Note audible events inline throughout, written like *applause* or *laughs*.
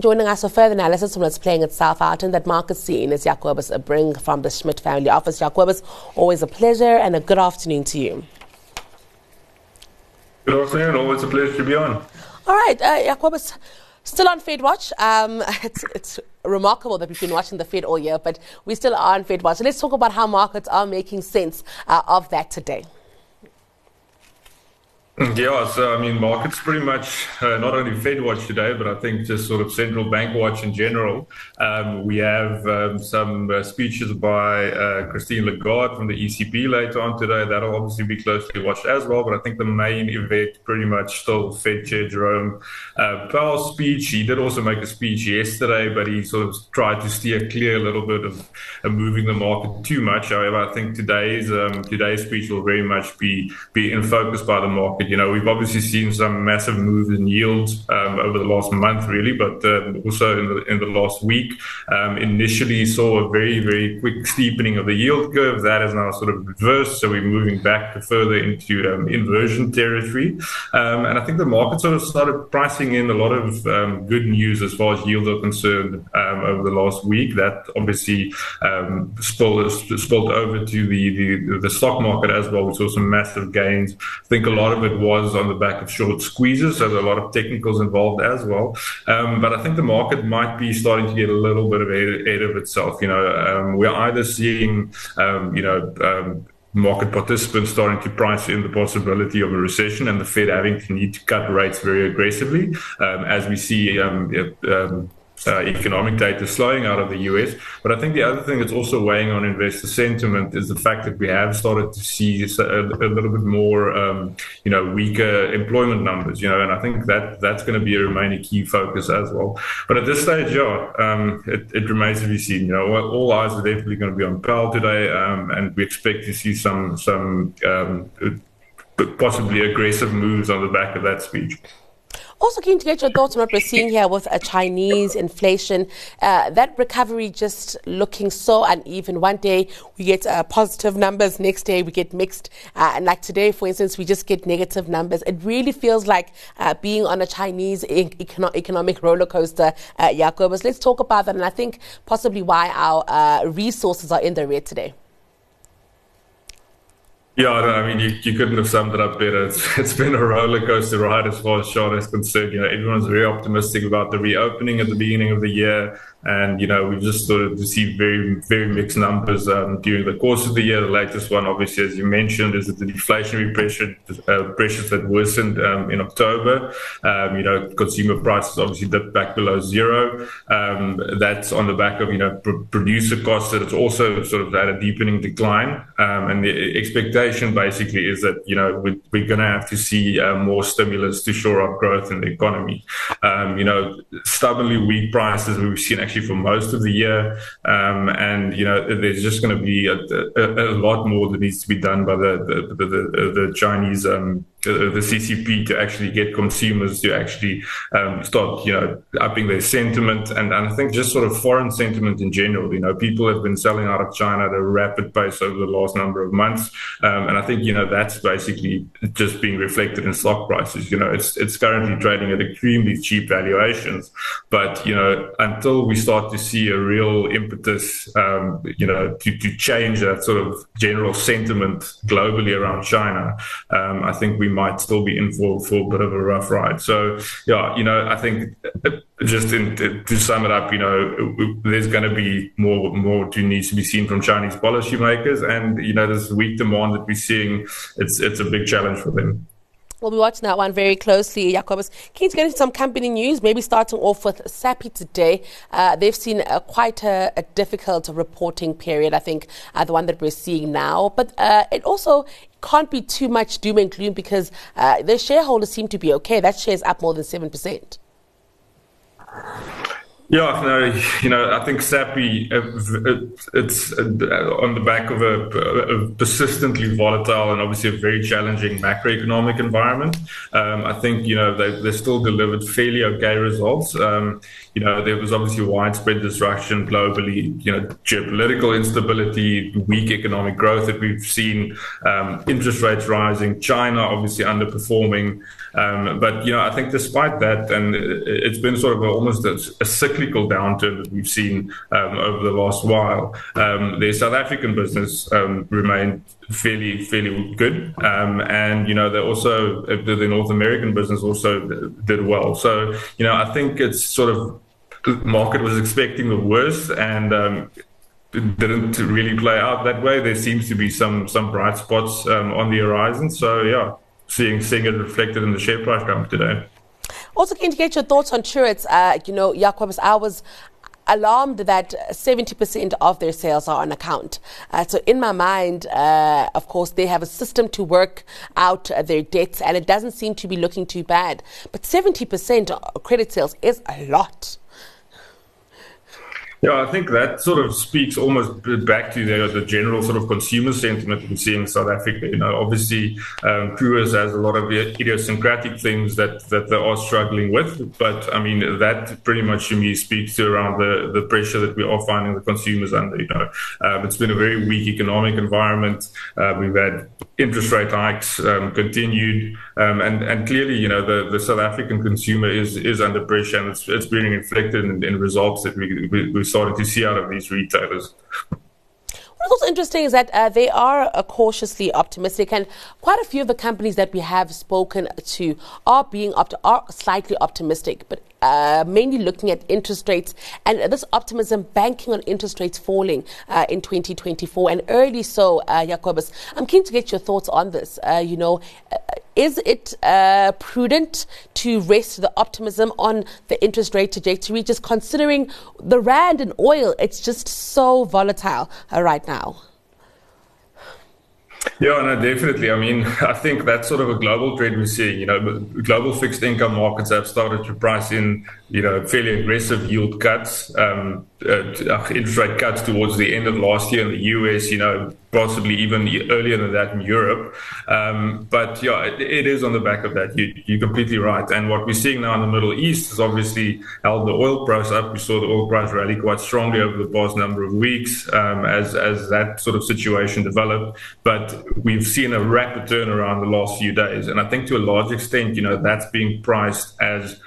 Joining us for further analysis on what's playing itself out in that market scene is Jacobus Brink from the Schmidt family office. Jacobus, always a pleasure and a good afternoon to you. Good afternoon, always a pleasure to be on. All right, uh, Jacobus, still on Fed Watch. Um, *laughs* it's, it's remarkable that we've been watching the Fed all year, but we still are on Fed Watch. So let's talk about how markets are making sense uh, of that today. Yeah, so I mean, markets pretty much uh, not only Fed watch today, but I think just sort of central bank watch in general. Um, we have um, some uh, speeches by uh, Christine Lagarde from the ECB later on today. That'll obviously be closely watched as well. But I think the main event pretty much still Fed Chair Jerome uh, Powell's speech. He did also make a speech yesterday, but he sort of tried to steer clear a little bit of, of moving the market too much. However, I think today's um, today's speech will very much be be in focus by the market you know, we've obviously seen some massive moves in yields um, over the last month, really, but uh, also in the in the last week. Um, initially, saw a very very quick steepening of the yield curve. That is now sort of reversed, so we're moving back to further into um, inversion territory. Um, and I think the market sort of started pricing in a lot of um, good news as far as yields are concerned um, over the last week. That obviously spilled, spilled over to the, the the stock market as well. We saw some massive gains. I think a lot of it was on the back of short squeezes, so there are a lot of technicals involved as well. Um, but I think the market might be starting to get a little bit ahead, of itself. You know, um, we're either seeing, um, you know, um, market participants starting to price in the possibility of a recession and the Fed having to need to cut rates very aggressively, um, as we see um, um, uh, economic data slowing out of the US. But I think the other thing that's also weighing on investor sentiment is the fact that we have started to see a, a little bit more, um, you know, weaker employment numbers, you know, and I think that that's going to be a remaining key focus as well. But at this stage, yeah, um, it, it, remains to be seen. You know, all eyes are definitely going to be on Powell today, um, and we expect to see some some um, possibly aggressive moves on the back of that speech. Also, keen to get your thoughts on what we're seeing here with a Chinese inflation. Uh, that recovery just looking so uneven. One day we get uh, positive numbers, next day we get mixed. Uh, and like today, for instance, we just get negative numbers. It really feels like uh, being on a Chinese econo- economic roller coaster, uh. Let's talk about that. And I think possibly why our uh, resources are in the red today. Yeah, I mean, you, you couldn't have summed it up better. It's, *laughs* it's been a roller coaster ride as far as China is concerned. You know, everyone's very optimistic about the reopening at the beginning of the year. And, you know, we've just started to see very, very mixed numbers um, during the course of the year. The latest one, obviously, as you mentioned, is that the deflationary pressure, uh, pressures that worsened um, in October. Um, you know, consumer prices obviously dipped back below zero. Um, that's on the back of, you know, pr- producer costs that it's also sort of at a deepening decline. Um, and the expectation basically is that, you know, we, we're going to have to see uh, more stimulus to shore up growth in the economy. Um, you know, stubbornly weak prices we've seen actually for most of the year. Um, and, you know, there's just going to be a, a, a, lot more that needs to be done by the, the, the, the, the Chinese um, the, CCP to actually get consumers to actually um, start, you know, upping their sentiment and, and I think just sort of foreign sentiment in general. You know, people have been selling out of China at a rapid pace over the last number of months, um, and I think you know that's basically just being reflected in stock prices. You know, it's it's currently trading at extremely cheap valuations, but you know, until we start to see a real impetus, um, you know, to to change that sort of general sentiment globally around China, um, I think we might still be in for, for a bit of a rough ride. So, yeah, you know, I think just in, to sum it up, you know, there's going to be more more to needs to be seen from Chinese policymakers, and you know, this weak demand that we're seeing, it's it's a big challenge for them. We'll be watching that one very closely, Jacobus. Keen to get into some company news, maybe starting off with Sappi today. Uh, they've seen a, quite a, a, difficult reporting period, I think, uh, the one that we're seeing now. But uh, it also can't be too much doom and gloom because uh, the shareholders seem to be okay. That share's up more than 7%. Yeah, no, you know, I think Sappi, it's on the back of a, a, persistently volatile and obviously a very challenging macroeconomic environment. Um, I think, you know, they, they still delivered fairly okay results. Um, you know, there was obviously widespread disruption globally, you know, geopolitical instability, weak economic growth that we've seen, um, interest rates rising, China obviously underperforming. Um, but you know, I think despite that, and it's been sort of almost a, a, cyclical downturn that we've seen um, over the last while. Um, the South African business um, remained fairly fairly good, um, and you know, they also the North American business also did well. So you know, I think it's sort of the market was expecting the worst, and um, didn't really play out that way. There seems to be some some bright spots um, on the horizon. So yeah, seeing seeing it reflected in the share price come today. Also, keen to get your thoughts on Truworths. Uh, you know, Jacobus, I was alarmed that 70% of their sales are on account. Uh, so, in my mind, uh, of course, they have a system to work out uh, their debts, and it doesn't seem to be looking too bad. But 70% credit sales is a lot. Yeah, I think that sort of speaks almost back to the, the general sort of consumer sentiment we see in South Africa. You know, obviously, um, has a lot of idiosyncratic things that, that they are struggling with. But I mean, that pretty much to me speaks to around the, the pressure that we are finding the consumers under. You know, um, it's been a very weak economic environment. Uh, we've had interest rate hikes um, continued, um, and and clearly, you know, the, the South African consumer is is under pressure, and it's, it's being reflected in, in results that we, we, we starting to see out of these retailers. What's also interesting is that uh, they are uh, cautiously optimistic, and quite a few of the companies that we have spoken to are being opt- are slightly optimistic, but uh, mainly looking at interest rates and this optimism banking on interest rates falling uh, in 2024 and early so, uh, Jacobus. I'm keen to get your thoughts on this. Uh, you know, is it uh, prudent to rest the optimism on the interest rate trajectory, just considering the rand and oil? It's just so volatile uh, right now. Yeah, no, definitely. I mean, *laughs* I think that's sort of a global trend we're seeing. You know, global fixed income markets have started to price in, you know, fairly aggressive yield cuts, um, uh, uh interest rate cuts towards the end of last year in the US. You know, possibly even earlier than that in Europe. Um, but yeah, it, it is on the back of that. You, you're completely right. And what we're seeing now in the Middle East is obviously held the oil price up. We saw the oil price rally quite strongly over the past number of weeks um, as as that sort of situation developed. But we've seen a rapid turnaround the last few days, and I think to a large extent, you know, that's being priced as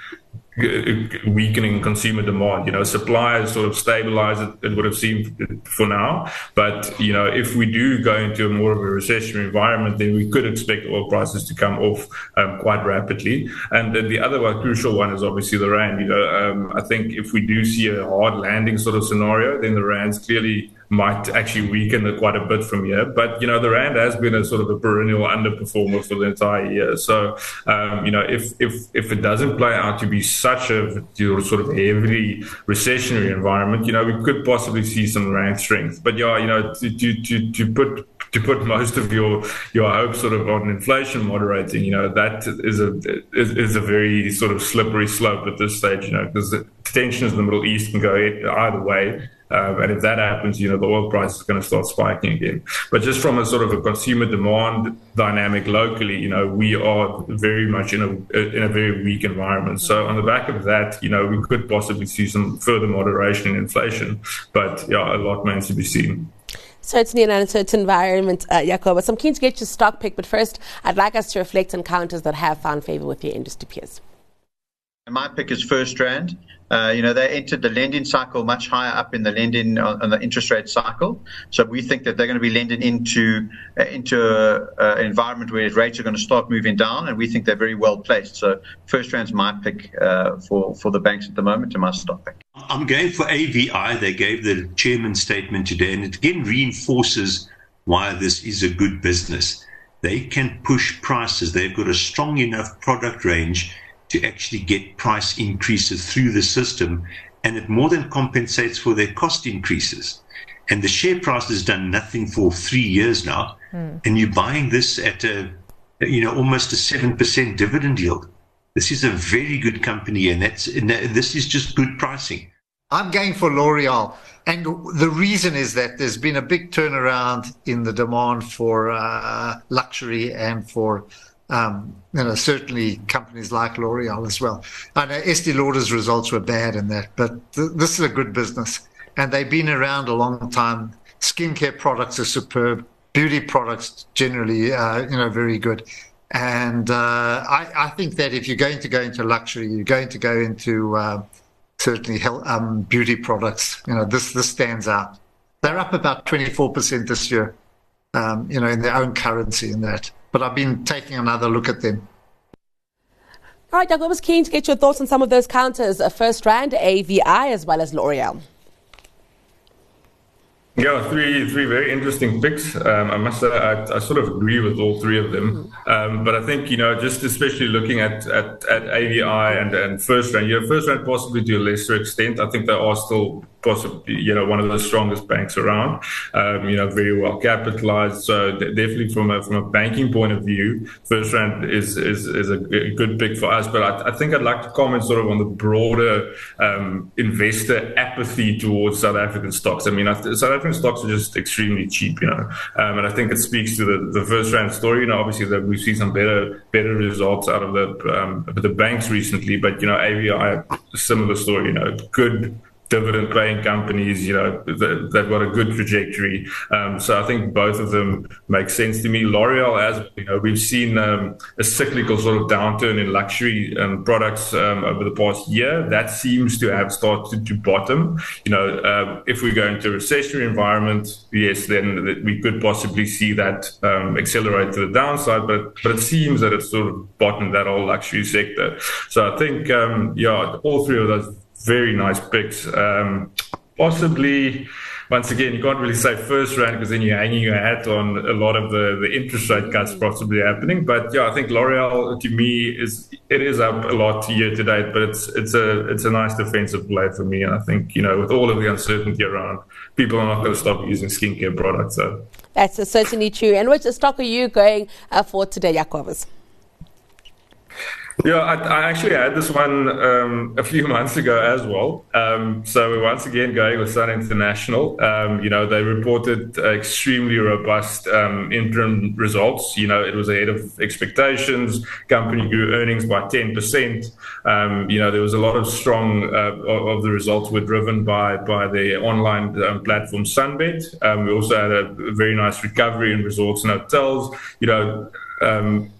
weakening consumer demand. You know, supply is sort of stabilized, it, it, would have seemed for now. But, you know, if we do go into a more of a recessionary environment, then we could expect oil prices to come off um, quite rapidly. And then the other one, crucial one is obviously the Rand. You know, um, I think if we do see a hard landing sort of scenario, then the Rand's clearly might actually weaken quite a bit from here. But you know, the rand has been a sort of a perennial underperformer for the entire year. So um, you know, if if if it doesn't play out to be such a sort of heavily recessionary environment, you know, we could possibly see some rand strength. But yeah, you know, to to to put to put most of your your hopes sort of on inflation moderating, you know, that is a is, is a very sort of slippery slope at this stage, you know, because the tensions in the Middle East can go either way. Um, and if that happens, you know, the oil price is going to start spiking again. But just from a sort of a consumer demand dynamic locally, you know, we are very much in a in a very weak environment. So on the back of that, you know, we could possibly see some further moderation in inflation. But yeah, a lot remains to be seen certainly in an uncertain environment, uh, Jacob. So I'm keen to get your stock pick, but first, I'd like us to reflect on counters that have found favor with your industry peers. My pick is First FirstRand. Uh, you know, they entered the lending cycle much higher up in the lending on, on the interest rate cycle. So we think that they're going to be lending into uh, into an environment where rates are going to start moving down, and we think they're very well placed. So FirstRand's my pick uh, for for the banks at the moment, and my stock pick. I'm going for AVI. They gave the chairman statement today, and it again reinforces why this is a good business. They can push prices. They've got a strong enough product range to actually get price increases through the system, and it more than compensates for their cost increases. And the share price has done nothing for three years now, mm. and you're buying this at a, you know, almost a seven percent dividend yield. This is a very good company, and that's and this is just good pricing. I'm going for L'Oreal. And the reason is that there's been a big turnaround in the demand for uh, luxury and for um, you know, certainly companies like L'Oreal as well. I know Estee Lauder's results were bad in that, but th- this is a good business, and they've been around a long time. Skincare products are superb. Beauty products generally, uh, you know, very good. And uh, I, I, think that if you're going to go into luxury, you're going to go into uh, certainly health, um, beauty products. You know, this this stands out. They're up about 24% this year, um, you know, in their own currency in that but I've been taking another look at them. All right, Doug, I was keen to get your thoughts on some of those counters. Uh, FirstRand, AVI, as well as L'Oreal. Yeah, three three very interesting picks. Um, I must say, I, I, sort of agree with all three of them. Mm-hmm. Um, but I think you know, just especially looking at at, at AVI and and FirstRand, yeah, FirstRand possibly to a lesser extent. I think they are still possibly, you know, one of the strongest banks around. Um, you know, very well capitalized. So definitely from a from a banking point of view, FirstRand is is is a, good pick for us. But I, I, think I'd like to comment sort of on the broader um, investor apathy towards South African stocks. I mean, South African stocks are just extremely cheap, you know, um, and I think it speaks to the the FirstRand story. You know, obviously that we've seen some better better results out of the um, the banks recently, but you know, AVI similar story. You know, good dividend paying companies, you know, they've got a good trajectory. Um, so I think both of them make sense to me. L'Oreal, as you know, we've seen um, a cyclical sort of downturn in luxury um, products um, over the past year. That seems to have started to bottom. You know, uh, if we go into a recessionary environment, yes, then we could possibly see that um, accelerate to the downside. But but it seems that it's sort of bottomed that whole luxury sector. So I think, yeah, all three of those very nice picks. Um, possibly, once again, you can't really say FirstRand because then you're hanging your hat on a lot of the, the interest rate cuts possibly happening. But yeah, I think L'Oreal to me is it is up a lot year to date, but it's it's a it's a nice defensive play for me. And I think you know with all of the uncertainty around, people are not going to stop using skincare products. So that's certainly true. And which stock are you going uh, for today, Jacobus? Yeah, I, I, actually had this one um, a few *laughs* months ago as well. Um, so we're once again going with Sun International. Um, you know, they reported extremely robust um, interim results. You know, it was ahead of expectations. Company grew earnings by 10%. Um, you know, there was a lot of strong uh, of the results were driven by by the online um, platform Sunbet. we also had a very nice recovery in resorts and hotels. You know, um,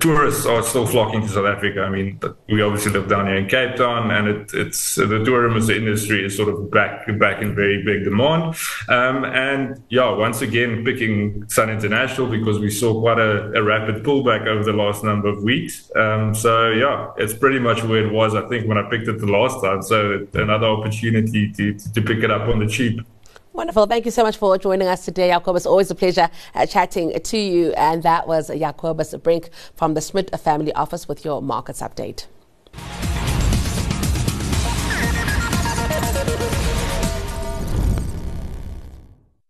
tourists are still flocking to South Africa. I mean, we obviously live down here in Cape Town, and it, it's the tourism industry is sort of back back in very big demand. Um, and yeah, once again, picking Sun International because we saw quite a, a rapid pullback over the last number of weeks. Um, so yeah, it's pretty much where it was. I think when I picked it the last time. So another opportunity to to pick it up on the cheap. Wonderful. Thank you so much for joining us today, Jacobus. Always a pleasure uh, chatting to you. And that was Jacobus Brink from the Schmidt Family Office with your markets update.